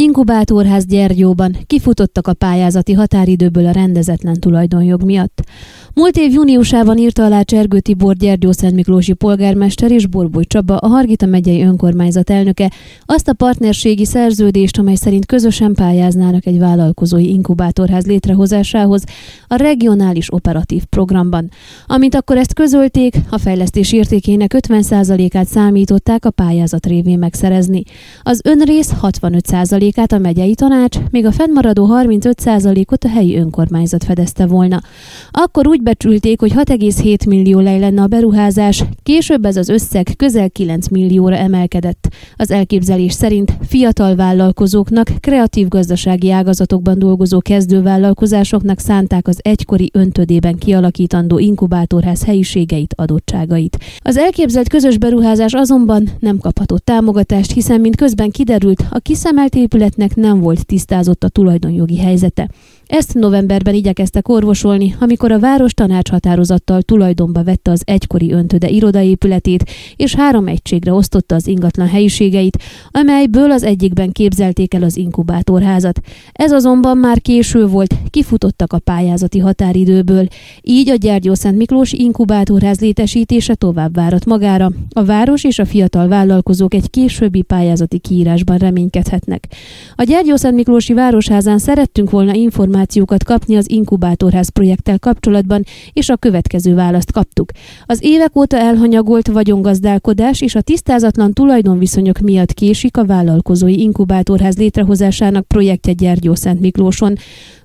Inkubátorház Gyergyóban kifutottak a pályázati határidőből a rendezetlen tulajdonjog miatt. Múlt év júniusában írta alá Csergő Tibor Gyergyó Szent Miklósi polgármester és Borboly Csaba, a Hargita megyei önkormányzat elnöke azt a partnerségi szerződést, amely szerint közösen pályáznának egy vállalkozói inkubátorház létrehozásához a regionális operatív programban. Amint akkor ezt közölték, a fejlesztés értékének 50%-át számították a pályázat révén megszerezni. Az önrész 65%-át a megyei tanács, még a fennmaradó 35%-ot a helyi önkormányzat fedezte volna. Akkor úgy becsülték, hogy 6,7 millió lej lenne a beruházás, később ez az összeg közel 9 millióra emelkedett. Az elképzelés szerint fiatal vállalkozóknak, kreatív gazdasági ágazatokban dolgozó kezdővállalkozásoknak szánták az egykori öntödében kialakítandó inkubátorház helyiségeit, adottságait. Az elképzelt közös beruházás azonban nem kaphatott támogatást, hiszen mint közben kiderült, a kiszemelt épületnek nem volt tisztázott a tulajdonjogi helyzete. Ezt novemberben igyekeztek orvosolni, amikor a város tanácshatározattal tulajdonba vette az egykori öntöde irodaépületét, és három egységre osztotta az ingatlan helyiségeit, amelyből az egyikben képzelték el az inkubátorházat. Ez azonban már késő volt, kifutottak a pályázati határidőből, így a Gyergyó Szent Miklós inkubátorház létesítése tovább várat magára. A város és a fiatal vállalkozók egy későbbi pályázati kiírásban reménykedhetnek. A Gyergyó Szent Miklósi Városházán szerettünk volna információkat kapni az inkubátorház projekttel kapcsolatban, és a következő választ kaptuk. Az évek óta elhanyagolt vagyongazdálkodás és a tisztázatlan tulajdonviszonyok miatt késik a vállalkozói inkubátorház létrehozásának projektje Gyergyó Szent Miklóson.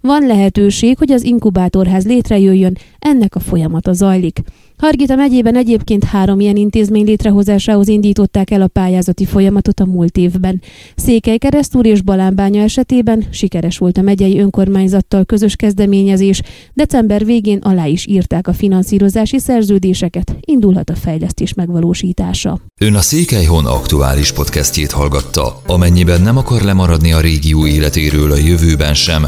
Van lehetőség, hogy az inkubátorház létrejöjjön, ennek a folyamata zajlik. Hargita megyében egyébként három ilyen intézmény létrehozásához indították el a pályázati folyamatot a múlt évben. Székely Keresztúr és Balánbánya esetében sikeres volt a megyei önkormányzattal közös kezdeményezés, december végén alá is írták a finanszírozási szerződéseket, indulhat a fejlesztés megvalósítása. Ön a Székelyhon aktuális podcastjét hallgatta. Amennyiben nem akar lemaradni a régió életéről a jövőben sem,